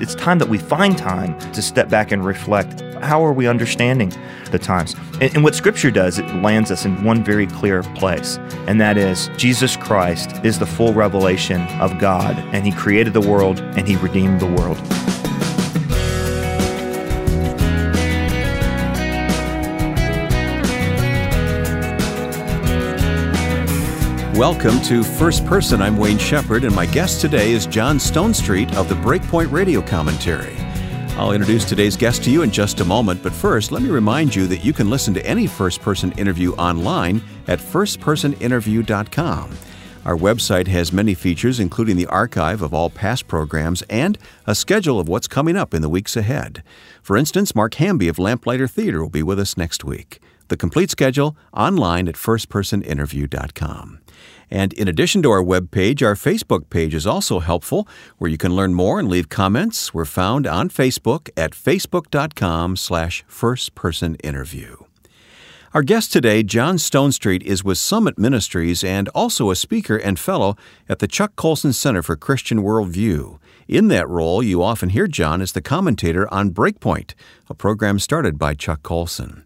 it's time that we find time to step back and reflect. How are we understanding the times? And, and what Scripture does, it lands us in one very clear place, and that is Jesus Christ is the full revelation of God, and He created the world and He redeemed the world. Welcome to First Person. I'm Wayne Shepherd, and my guest today is John Stonestreet of the Breakpoint Radio Commentary. I'll introduce today's guest to you in just a moment, but first, let me remind you that you can listen to any first person interview online at firstpersoninterview.com. Our website has many features, including the archive of all past programs and a schedule of what's coming up in the weeks ahead. For instance, Mark Hamby of Lamplighter Theater will be with us next week. The complete schedule online at firstpersoninterview.com. And in addition to our webpage, our Facebook page is also helpful, where you can learn more and leave comments. We're found on Facebook at facebook.com slash firstpersoninterview. Our guest today, John Stonestreet, is with Summit Ministries and also a speaker and fellow at the Chuck Colson Center for Christian Worldview. In that role, you often hear John as the commentator on Breakpoint, a program started by Chuck Colson.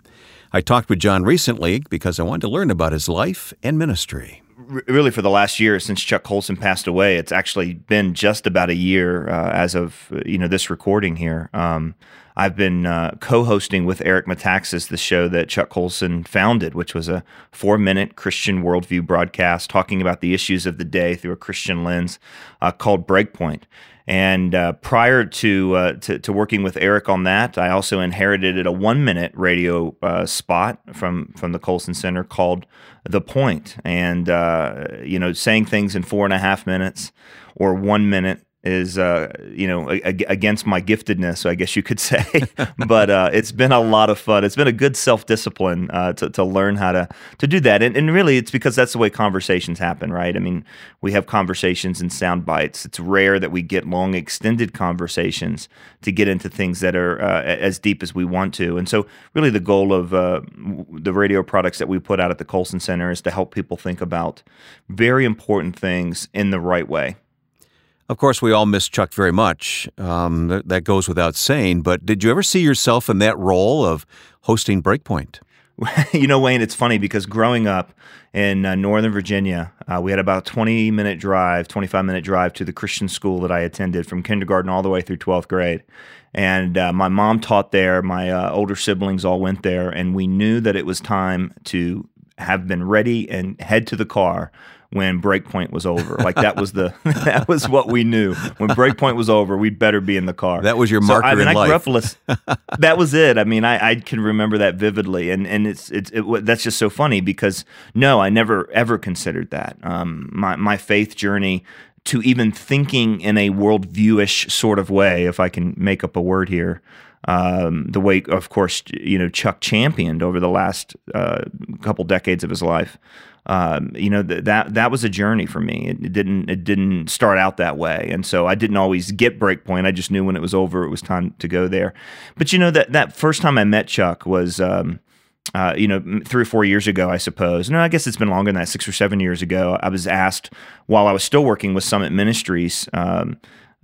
I talked with John recently because I wanted to learn about his life and ministry really for the last year since Chuck Colson passed away. It's actually been just about a year uh, as of you know this recording here. Um, I've been uh, co-hosting with Eric Metaxas the show that Chuck Colson founded, which was a four-minute Christian worldview broadcast talking about the issues of the day through a Christian lens, uh, called Breakpoint. And uh, prior to, uh, to, to working with Eric on that, I also inherited a one minute radio uh, spot from from the Colson Center called The Point, and uh, you know saying things in four and a half minutes or one minute is uh, you know a, a, against my giftedness, I guess you could say. but uh, it's been a lot of fun. It's been a good self discipline uh, to, to learn how to to do that. And, and really, it's because that's the way conversations happen, right? I mean, we have conversations and sound bites. It's rare that we get long, extended conversations to get into things that are uh, as deep as we want to. And so, really, the goal of uh, the radio products that we put out at the Colson Center is to help people think about very important things in the right way. Of course, we all miss Chuck very much. Um, that, that goes without saying. But did you ever see yourself in that role of hosting Breakpoint? you know, Wayne, it's funny because growing up in uh, Northern Virginia, uh, we had about a 20 minute drive, 25 minute drive to the Christian school that I attended from kindergarten all the way through 12th grade. And uh, my mom taught there, my uh, older siblings all went there, and we knew that it was time to have been ready and head to the car when breakpoint was over. Like that was the that was what we knew. When breakpoint was over, we'd better be in the car. That was your marker so, I mean, in I life. That was it. I mean, I, I can remember that vividly, and and it's it's it, that's just so funny because no, I never ever considered that. Um, my my faith journey to even thinking in a worldviewish sort of way, if I can make up a word here. Um, the way, of course, you know, Chuck championed over the last uh, couple decades of his life um, you know th- that that was a journey for me. It, it, didn't it didn't start out that way, and so I didn't always get breakpoint. I just knew when it was over, it was time to go there. But you know that that first time I met Chuck was. Um, uh, you know, three or four years ago, I suppose. No, I guess it's been longer than that, six or seven years ago. I was asked while I was still working with Summit Ministries um,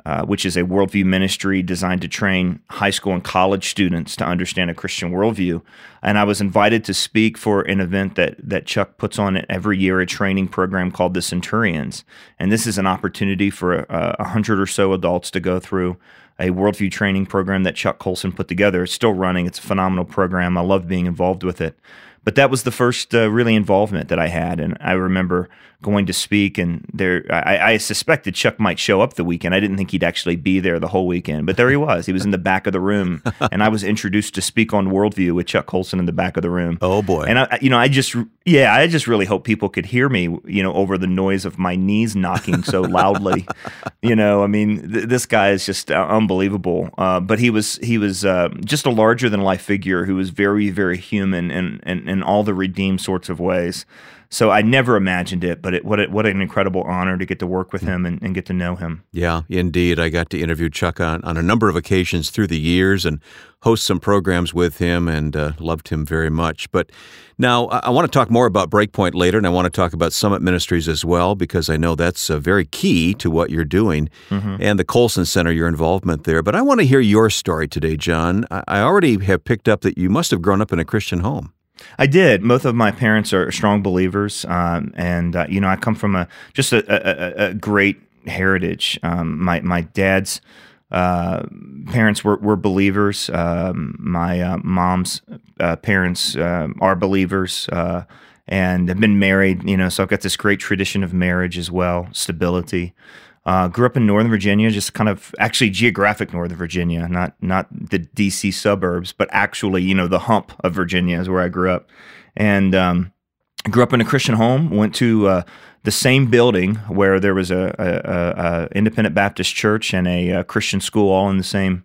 uh, which is a worldview ministry designed to train high school and college students to understand a Christian worldview. And I was invited to speak for an event that that Chuck puts on every year, a training program called the Centurions. And this is an opportunity for a, a hundred or so adults to go through a worldview training program that Chuck Colson put together. It's still running. It's a phenomenal program. I love being involved with it. But that was the first uh, really involvement that I had, and I remember going to speak, and there I, I, suspected Chuck might show up the weekend. I didn't think he'd actually be there the whole weekend, but there he was. He was in the back of the room, and I was introduced to speak on worldview with Chuck Colson in the back of the room. Oh boy! And I, you know, I just yeah, I just really hope people could hear me, you know, over the noise of my knees knocking so loudly. you know, I mean, th- this guy is just uh, unbelievable. Uh, but he was he was uh, just a larger than life figure who was very very human and and, and in all the redeemed sorts of ways. So I never imagined it, but it, what, what an incredible honor to get to work with him and, and, get to know him. Yeah, indeed. I got to interview Chuck on, on a number of occasions through the years and host some programs with him and uh, loved him very much. But now I, I want to talk more about Breakpoint later, and I want to talk about Summit Ministries as well, because I know that's uh, very key to what you're doing mm-hmm. and the Colson Center, your involvement there. But I want to hear your story today, John. I, I already have picked up that you must have grown up in a Christian home. I did. Both of my parents are strong believers, um, and uh, you know, I come from a just a, a, a great heritage. Um, my my dad's uh, parents were, were believers. Um, my uh, mom's uh, parents um, are believers uh, and have been married. You know, so I've got this great tradition of marriage as well, stability. Uh, grew up in Northern Virginia, just kind of actually geographic Northern Virginia, not not the DC suburbs, but actually, you know, the hump of Virginia is where I grew up, and um, grew up in a Christian home. Went to uh, the same building where there was a, a, a, independent Baptist church and a, a, Christian school, all in the same.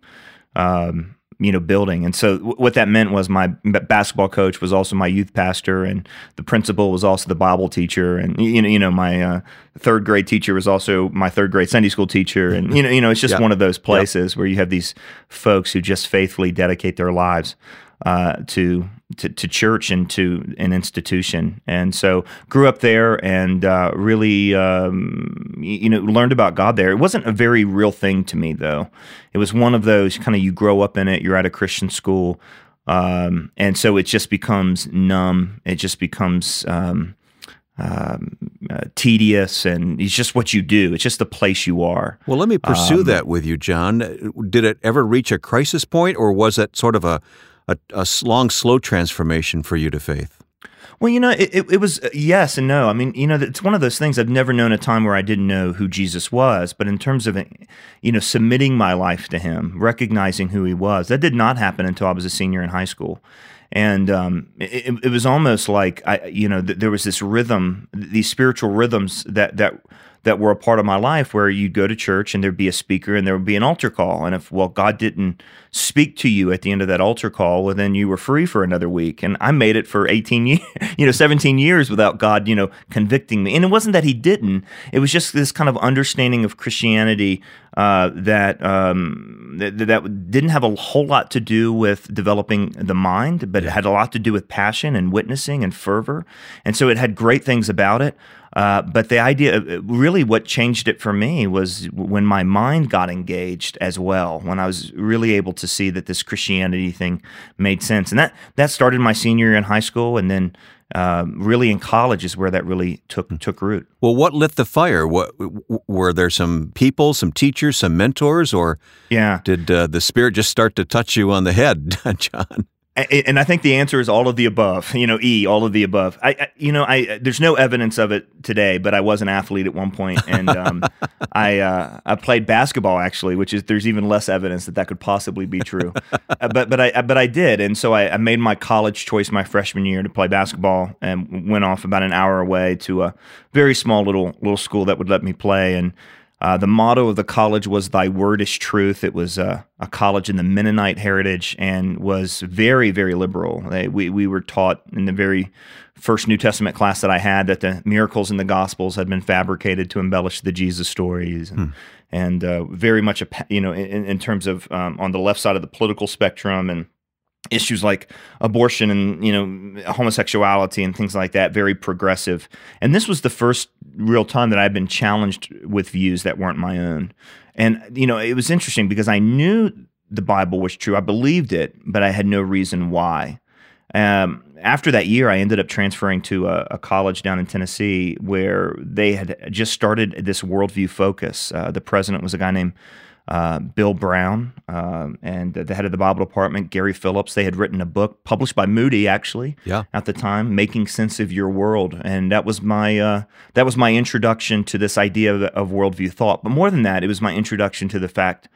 Um, you know building and so w- what that meant was my basketball coach was also my youth pastor and the principal was also the bible teacher and you know you know my uh, third grade teacher was also my third grade sunday school teacher and you know you know it's just yep. one of those places yep. where you have these folks who just faithfully dedicate their lives uh, to, to, to church and to an institution. And so grew up there and uh, really um, you know learned about God there. It wasn't a very real thing to me though. It was one of those kind of you grow up in it. You're at a Christian school. Um, and so it just becomes numb. It just becomes um, um, uh, tedious, and it's just what you do. It's just the place you are. Well, let me pursue um, that with you, John. Did it ever reach a crisis point, or was it sort of a a, a long, slow transformation for you to faith? Well, you know, it, it, it, was uh, yes and no. I mean, you know, it's one of those things I've never known a time where I didn't know who Jesus was. But in terms of, you know, submitting my life to Him, recognizing who He was, that did not happen until I was a senior in high school. And um, it, it, was almost like I, you know, th- there was this rhythm, these spiritual rhythms that that that were a part of my life where you'd go to church and there'd be a speaker and there would be an altar call. And if, well, God didn't speak to you at the end of that altar call, well, then you were free for another week. And I made it for 18 years, you know, 17 years without God, you know, convicting me. And it wasn't that He didn't, it was just this kind of understanding of Christianity uh, that, um, that, that didn't have a whole lot to do with developing the mind, but it had a lot to do with passion and witnessing and fervor. And so it had great things about it. Uh, but the idea, uh, really, what changed it for me was when my mind got engaged as well. When I was really able to see that this Christianity thing made sense, and that that started my senior year in high school, and then uh, really in college is where that really took hmm. took root. Well, what lit the fire? What were there some people, some teachers, some mentors, or yeah, did uh, the Spirit just start to touch you on the head, John? And I think the answer is all of the above. You know, E, all of the above. I, I, you know, I there's no evidence of it today, but I was an athlete at one point, and um, I uh, I played basketball actually, which is there's even less evidence that that could possibly be true. uh, but but I but I did, and so I, I, made my college choice my freshman year to play basketball, and went off about an hour away to a very small little little school that would let me play, and uh, the motto of the college was "Thy word is truth." It was uh, a college in the Mennonite heritage and was very, very liberal. They, we we were taught in the very first New Testament class that I had that the miracles in the Gospels had been fabricated to embellish the Jesus stories, and, hmm. and uh, very much a you know in, in terms of um, on the left side of the political spectrum and issues like abortion and you know homosexuality and things like that very progressive and this was the first real time that i've been challenged with views that weren't my own. And you know it was interesting because i knew the bible was true. I believed it but i had no reason why. Um, after that year i ended up transferring to a, a, college down in tennessee where they had just started this worldview focus. Uh, the president was a guy named uh, Bill Brown um, and the head of the Bible department, Gary Phillips. They had written a book published by Moody, actually, yeah. at the time, "Making Sense of Your World," and that was my uh, that was my introduction to this idea of, of worldview thought. But more than that, it was my introduction to the fact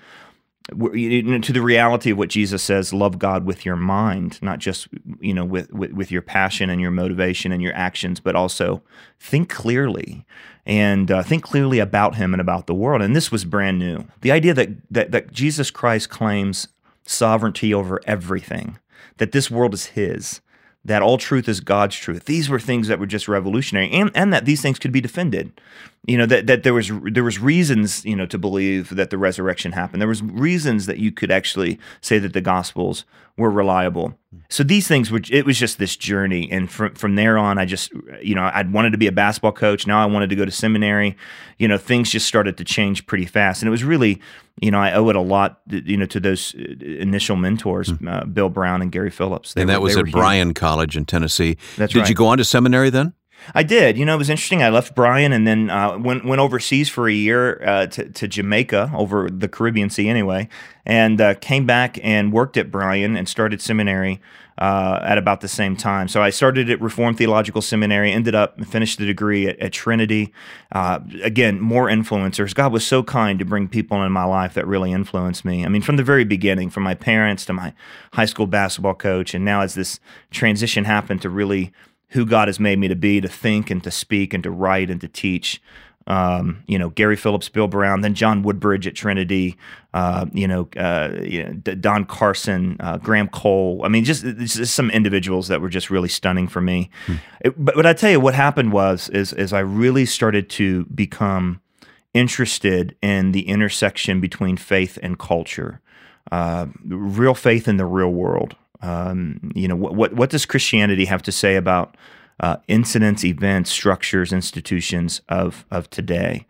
to the reality of what Jesus says, love God with your mind, not just you know with, with, with your passion and your motivation and your actions, but also think clearly and uh, think clearly about Him and about the world. And this was brand new. The idea that that, that Jesus Christ claims sovereignty over everything, that this world is His, that all truth is God's truth. These were things that were just revolutionary, and and that these things could be defended. You know that that there was there was reasons you know to believe that the resurrection happened. There was reasons that you could actually say that the Gospels were reliable. So these things were it was just this journey, and from from there on, I just you know I'd wanted to be a basketball coach. Now I wanted to go to seminary. You know things just started to change pretty fast, and it was really you know I owe it a lot you know to those uh, initial mentors, mm-hmm. uh, Bill Brown and Gary Phillips. They and that were, was at Bryan College in Tennessee. That's Did right. you go on to seminary then? I did. You know, it was interesting. I left Bryan and then uh, went went overseas for a year uh, to, to Jamaica, over the Caribbean Sea anyway, and uh, came back and worked at Bryan and started seminary uh, at about the same time. So I started at Reformed Theological Seminary, ended up finished the degree at, at Trinity. Uh, again, more influencers. God was so kind to bring people in my life that really influenced me. I mean, from the very beginning, from my parents to my high school basketball coach, and now as this transition happened to really who God has made me to be, to think and to speak and to write and to teach. Um, you know, Gary Phillips, Bill Brown, then John Woodbridge at Trinity, uh, you, know, uh, you know, Don Carson, uh, Graham Cole. I mean, just, just, some individuals that were just really stunning for me. Hmm. It, but, but I tell you, what happened was, is, is I really started to become interested in the intersection between faith and culture, uh, real faith in the real world. Um, you know, what, what does Christianity have to say about uh, incidents, events, structures, institutions of of today?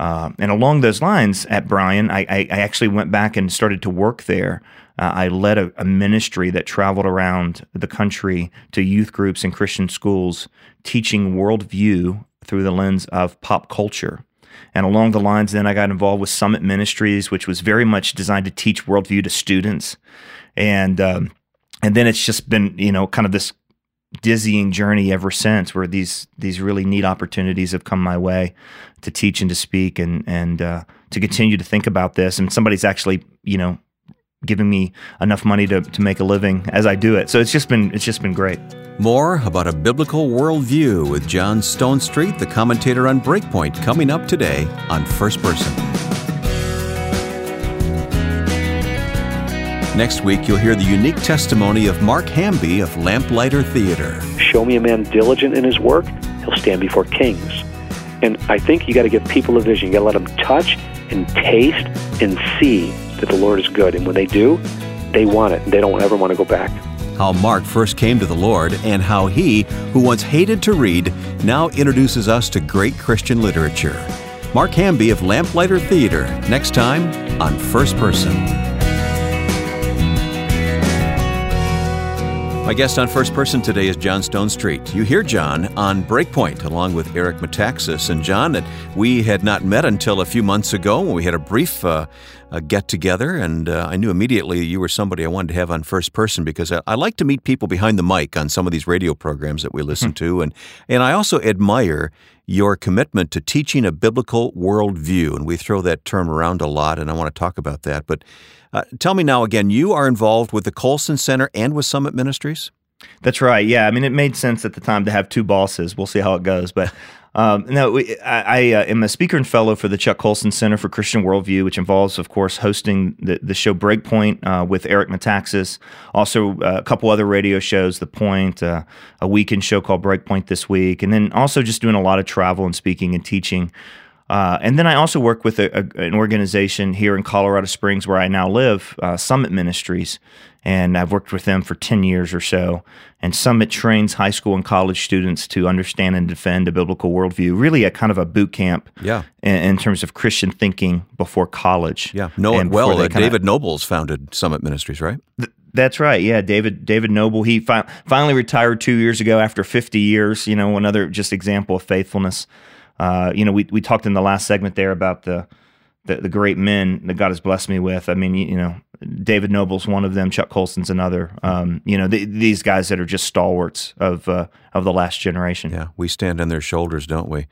Uh, and along those lines, at Bryan, I, I, I, actually went back and started to work there. Uh, I led a, a, ministry that traveled around the country to youth groups and Christian schools, teaching worldview through the lens of pop culture. And along the lines, then I got involved with Summit Ministries, which was very much designed to teach worldview to students. And um, and then it's just been you know kind of this dizzying journey ever since where these these really neat opportunities have come my way to teach and to speak and and uh, to continue to think about this. And somebody's actually you know giving me enough money to, to make a living as I do it. So it's just been it's just been great. More about a biblical worldview with John Stonestreet the commentator on Breakpoint coming up today on First Person Next week, you'll hear the unique testimony of Mark Hamby of Lamplighter Theater. Show me a man diligent in his work, he'll stand before kings. And I think you got to give people a vision. You got to let them touch and taste and see that the Lord is good. And when they do, they want it. They don't ever want to go back. How Mark first came to the Lord and how he, who once hated to read, now introduces us to great Christian literature. Mark Hamby of Lamplighter Theater, next time on First Person. My guest on First Person today is John Stonestreet. You hear John on Breakpoint along with Eric Metaxas. And John, that we had not met until a few months ago when we had a brief uh, uh, get together. And uh, I knew immediately you were somebody I wanted to have on First Person because I, I, like to meet people behind the mic on some of these radio programs that we listen mm-hmm. to. And, and I also admire your commitment to teaching a biblical worldview. And we throw that term around a lot, and I want to talk about that. But uh, tell me now again, you are involved with the Colson Center and with Summit Ministries? That's right. Yeah. I mean, it made sense at the time to have two bosses. We'll see how it goes. But um, no, I, I uh, am a speaker and fellow for the Chuck Colson Center for Christian Worldview, which involves, of course, hosting the, the show Breakpoint uh, with Eric Metaxas. Also, uh, a couple other radio shows, The Point, uh, a weekend show called Breakpoint this week, and then also just doing a lot of travel and speaking and teaching. Uh, and then I also work with a, a, an organization here in Colorado Springs where I now live, uh, Summit Ministries. And I've worked with them for 10 years or so. And Summit trains high school and college students to understand and defend a biblical worldview, really a kind of a boot camp yeah. in, in terms of Christian thinking before college. Yeah, know it well. Uh, David Nobles founded Summit Ministries, right? Th- that's right. Yeah, David David Noebel. He fi- finally retired two years ago after 50 years. You know, another just example of faithfulness. Uh, you know, we, we talked in the last segment there about the, the, the great men that God has blessed me with. I mean, you, you know, David Noebel's one of them. Chuck Colson's another. Um, you know, the, these guys that are just stalwarts of uh, of the last generation. Yeah, we stand on their shoulders, don't we?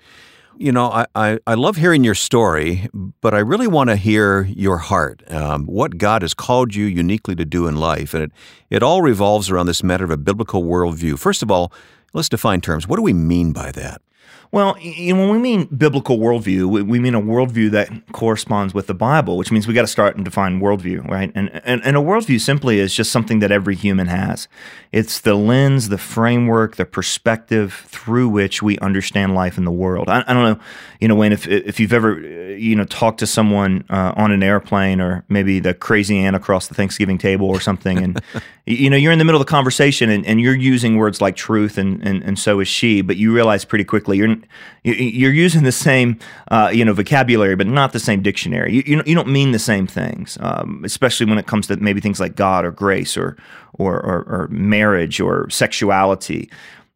You know, I, I, I love hearing your story, but I really want to hear your heart, um, what God has called you uniquely to do in life. And it, it all revolves around this matter of a biblical worldview. First of all, let's define terms. What do we mean by that? Well, you know, when we mean biblical worldview, we mean a worldview that corresponds with the Bible, which means we got to start and define worldview, right? And, and and a worldview simply is just something that every human has. It's the lens, the framework, the perspective through which we understand life in the world. I, I don't know, you know, Wayne, if if you've ever, you know, talked to someone uh, on an airplane or maybe the crazy aunt across the Thanksgiving table or something, and you know, you're in the middle of the conversation and, and you're using words like truth and, and and so is she, but you realize pretty quickly you're you're using the same uh, you know vocabulary, but not the same dictionary. You, you, don't mean the same things, um, especially when it comes to maybe things like God or grace or or, or, or marriage or sexuality.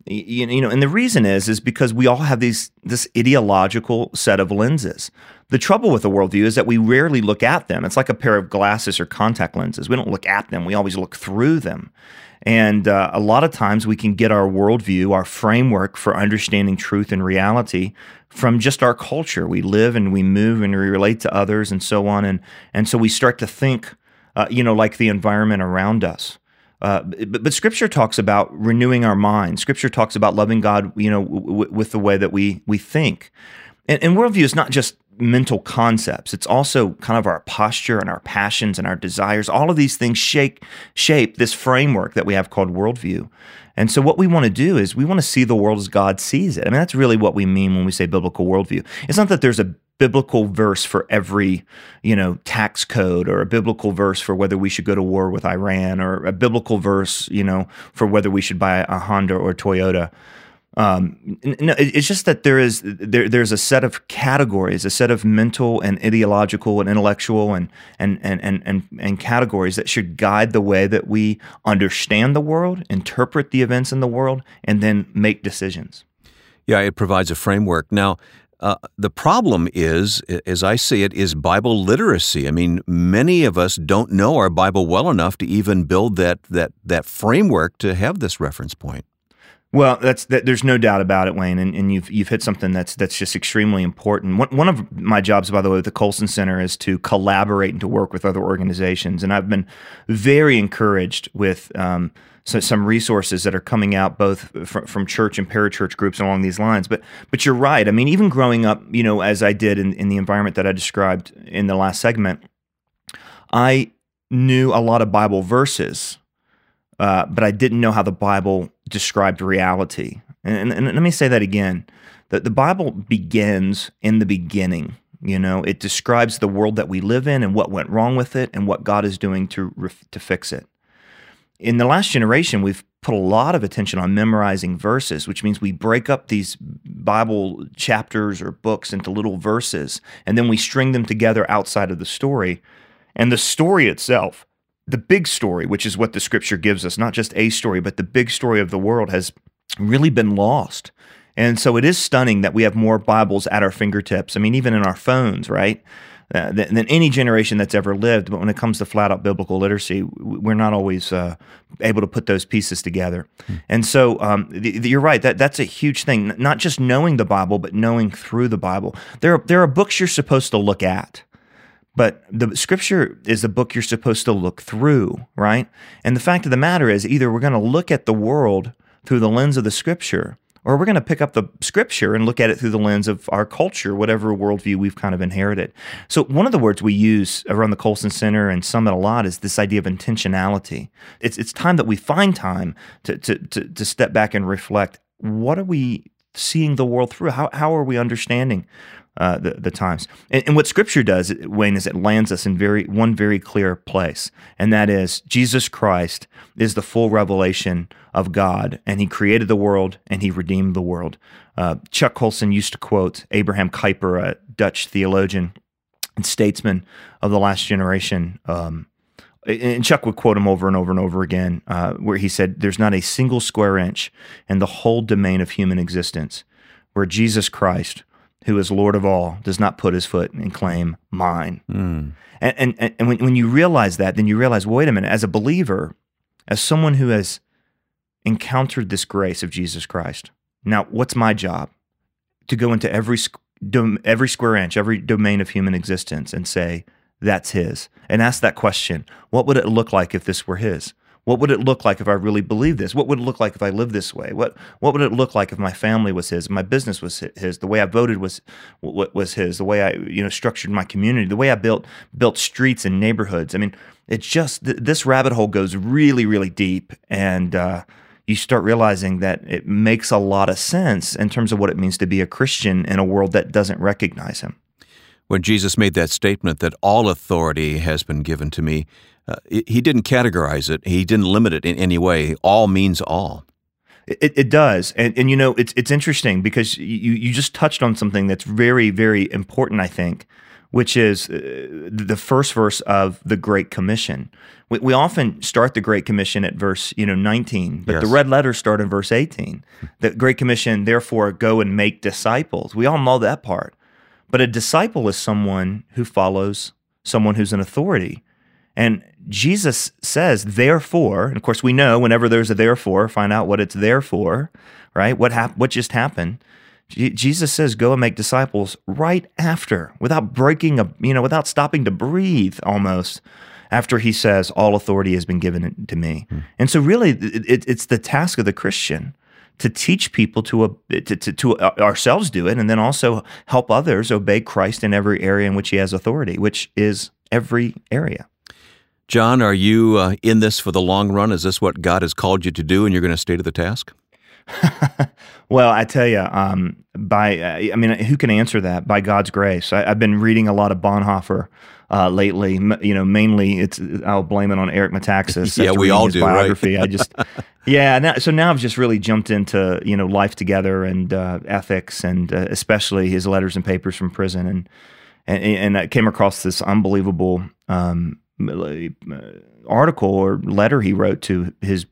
You, know, and the reason is is because we all have these this ideological set of lenses. The trouble with the worldview is that we rarely look at them. It's like a pair of glasses or contact lenses. We don't look at them. We always look through them. And uh, a lot of times we can get our worldview, our framework for understanding truth and reality from just our culture. We live and we move and we relate to others and so on. And, and so we start to think, uh, you know, like the environment around us. Uh, but, but, Scripture talks about renewing our mind. Scripture talks about loving God, you know, w- w- with the way that we we think. And, and worldview is not just mental concepts. It's also kind of our posture and our passions and our desires. All of these things shake, shape this framework that we have called worldview. And so, what we want to do is we want to see the world as God sees it. I mean, that's really what we mean when we say biblical worldview. It's not that there's a biblical verse for every, you know, tax code or a biblical verse for whether we should go to war with Iran or a biblical verse, you know, for whether we should buy a Honda or Toyota. Um, no, it's just that there is there, there's a set of categories, a set of mental and ideological and intellectual and and, and and and and categories that should guide the way that we understand the world, interpret the events in the world, and then make decisions. Yeah, it provides a framework. Now, uh, the problem is, as I see it, is Bible literacy. I mean, many of us don't know our Bible well enough to even build that that that framework to have this reference point. Well, that's that, there's no doubt about it, Wayne, and, and you've you've hit something that's that's just extremely important. One, one of my jobs, by the way, at the Colson Center is to collaborate and to work with other organizations, and I've been very encouraged with um, so, some resources that are coming out both from, from church and parachurch groups along these lines. But but you're right. I mean, even growing up, you know, as I did in, in the environment that I described in the last segment, I knew a lot of Bible verses uh, but I didn't know how the Bible described reality. And, and, and let me say that again: that the Bible begins in the beginning. You know, it describes the world that we live in and what went wrong with it, and what God is doing to to fix it. In the last generation, we've put a lot of attention on memorizing verses, which means we break up these Bible chapters or books into little verses, and then we string them together outside of the story. And the story itself the big story, which is what the scripture gives us, not just a story, but the big story of the world has really been lost. And so it is stunning that we have more Bibles at our fingertips. I mean, even in our phones, right? Uh, than, than, any generation that's ever lived. But when it comes to flat out biblical literacy, we're not always uh, able to put those pieces together. Hmm. And so um, the, the, you're right. That that's a huge thing. Not just knowing the Bible, but knowing through the Bible. There are, there are books you're supposed to look at. But the scripture is the book you're supposed to look through, right? And the fact of the matter is, either we're going to look at the world through the lens of the scripture, or we're going to pick up the scripture and look at it through the lens of our culture, whatever worldview we've kind of inherited. So, one of the words we use around the Colson Center and Summit a lot is this idea of intentionality. It's, it's time that we find time to, to, to, to step back and reflect what are we seeing the world through? How, how are we understanding uh, the, the times. And, and, what Scripture does, Wayne, is it lands us in very one very clear place, and that is Jesus Christ is the full revelation of God, and He created the world and He redeemed the world. Uh, Chuck Colson used to quote Abraham Kuyper, a Dutch theologian and statesman of the last generation. Um, and Chuck would quote him over and over and over again, uh, where he said, There's not a single square inch in the whole domain of human existence where Jesus Christ who is Lord of all, does not put his foot and claim mine. Mm. And, and, and when, when you realize that, then you realize, wait a minute, as a believer, as someone who has encountered this grace of Jesus Christ, now what's my job? To go into every, every square inch, every domain of human existence and say, that's his. And ask that question what would it look like if this were his? What would it look like if I really believed this? What would it look like if I lived this way? What What would it look like if my family was His, my business was His, the way I voted was was His, the way I you know structured my community, the way I built built streets and neighborhoods. I mean, it's just th- this rabbit hole goes really really deep, and uh, you start realizing that it makes a lot of sense in terms of what it means to be a Christian in a world that doesn't recognize Him. When Jesus made that statement that all authority has been given to me uh, he didn't categorize it. He didn't limit it in any way. All means all. It, it does, and and you know it's it's interesting because you you just touched on something that's very very important. I think, which is uh, the first verse of the Great Commission. We, we often start the Great Commission at verse you know nineteen, but yes. the red letters start in verse eighteen. The Great Commission, therefore, go and make disciples. We all know that part, but a disciple is someone who follows someone who's an authority. And Jesus says, therefore, and of course we know whenever there's a therefore, find out what it's there for, right? What hap- what just happened? G- Jesus says, go and make disciples right after, without breaking a, you know, without stopping to breathe almost after he says, all authority has been given to me. Hmm. And so really it, it, it's the task of the Christian to teach people to, uh, to, to, to, uh, ourselves do it and then also help others obey Christ in every area in which he has authority, which is every area. John, are you uh, in this for the long run? Is this what God has called you to do, and you're going to stay to the task? well, I tell you, um, by uh, I mean, who can answer that? By God's grace, I, have been reading a lot of Bonhoeffer uh, lately. M- you know, mainly it's I'll blame it on Eric Metaxas. yeah, we all do. Biography. Right? I just yeah. Now, so now I've just really jumped into you know life together and uh, ethics, and uh, especially his letters and papers from prison, and and, and I came across this unbelievable. Um, uh, article or letter he wrote to his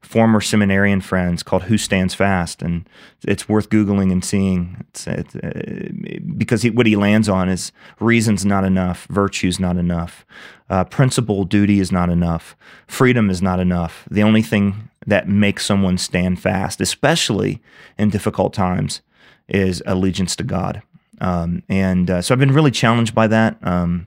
former seminarian friends called "Who Stands Fast," and it's worth googling and seeing. It's, it's, uh, because he, what he lands on is reason's not enough, virtue's not enough, uh, principle, duty is not enough, freedom is not enough. The only thing that makes someone stand fast, especially in difficult times, is allegiance to God. Um, and uh, so I've been really challenged by that. Um,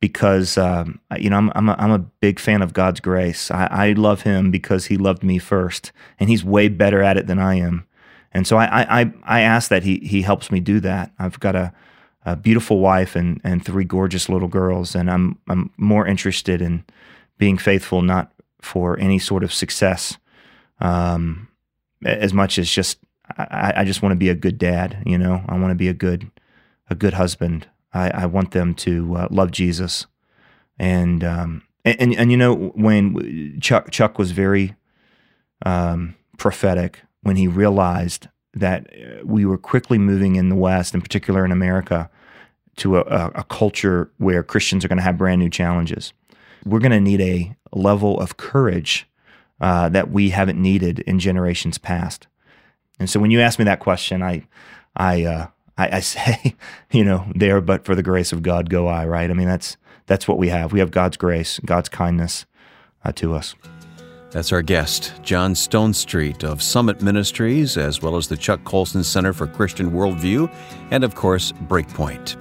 because um, you know I'm I'm a, I'm a big fan of God's grace. I, I, love Him because He loved me first, and He's way better at it than I am. And so I I, I ask that He He helps me do that. I've got a, a beautiful wife and and three gorgeous little girls, and I'm I'm more interested in being faithful, not for any sort of success, um, as much as just I, I just want to be a good dad. You know, I want to be a good a good husband, I, I want them to uh, love Jesus, and, um, and, and and you know when Chuck Chuck was very um, prophetic when he realized that uh, we were quickly moving in the West, in particular in America, to a, a culture where Christians are going to have brand new challenges. We're going to need a level of courage uh, that we haven't needed in generations past. And so, when you ask me that question, I I uh, I, I say, you know, there but for the grace of God go I, right? I mean, that's that's what we have. We have God's grace, God's kindness uh, to us. That's our guest, John Stonestreet of Summit Ministries, as well as the Chuck Colson Center for Christian Worldview, and of course, Breakpoint.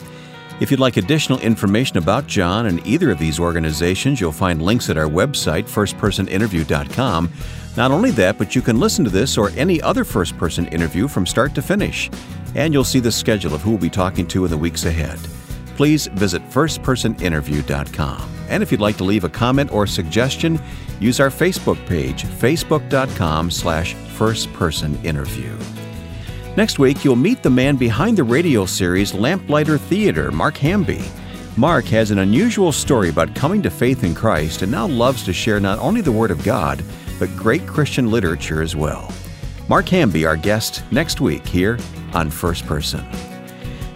If you'd like additional information about John and either of these organizations, you'll find links at our website, firstpersoninterview.com. Not only that, but you can listen to this or any other first person interview from start to finish and you'll see the schedule of who we'll be talking to in the weeks ahead. Please visit firstpersoninterview.com. And if you'd like to leave a comment or suggestion, use our Facebook page, facebook.com slash firstpersoninterview. Next week, you'll meet the man behind the radio series Lamplighter Theater, Mark Hamby. Mark has an unusual story about coming to faith in Christ and now loves to share not only the Word of God, but great Christian literature as well. Mark Hamby, our guest, next week here on First Person.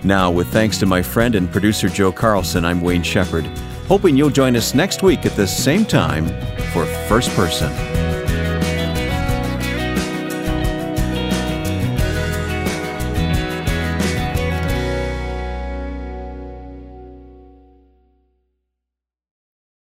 Now, with thanks to my friend and producer Joe Carlson, I'm Wayne Shepherd, hoping you'll join us next week at the same time for First Person.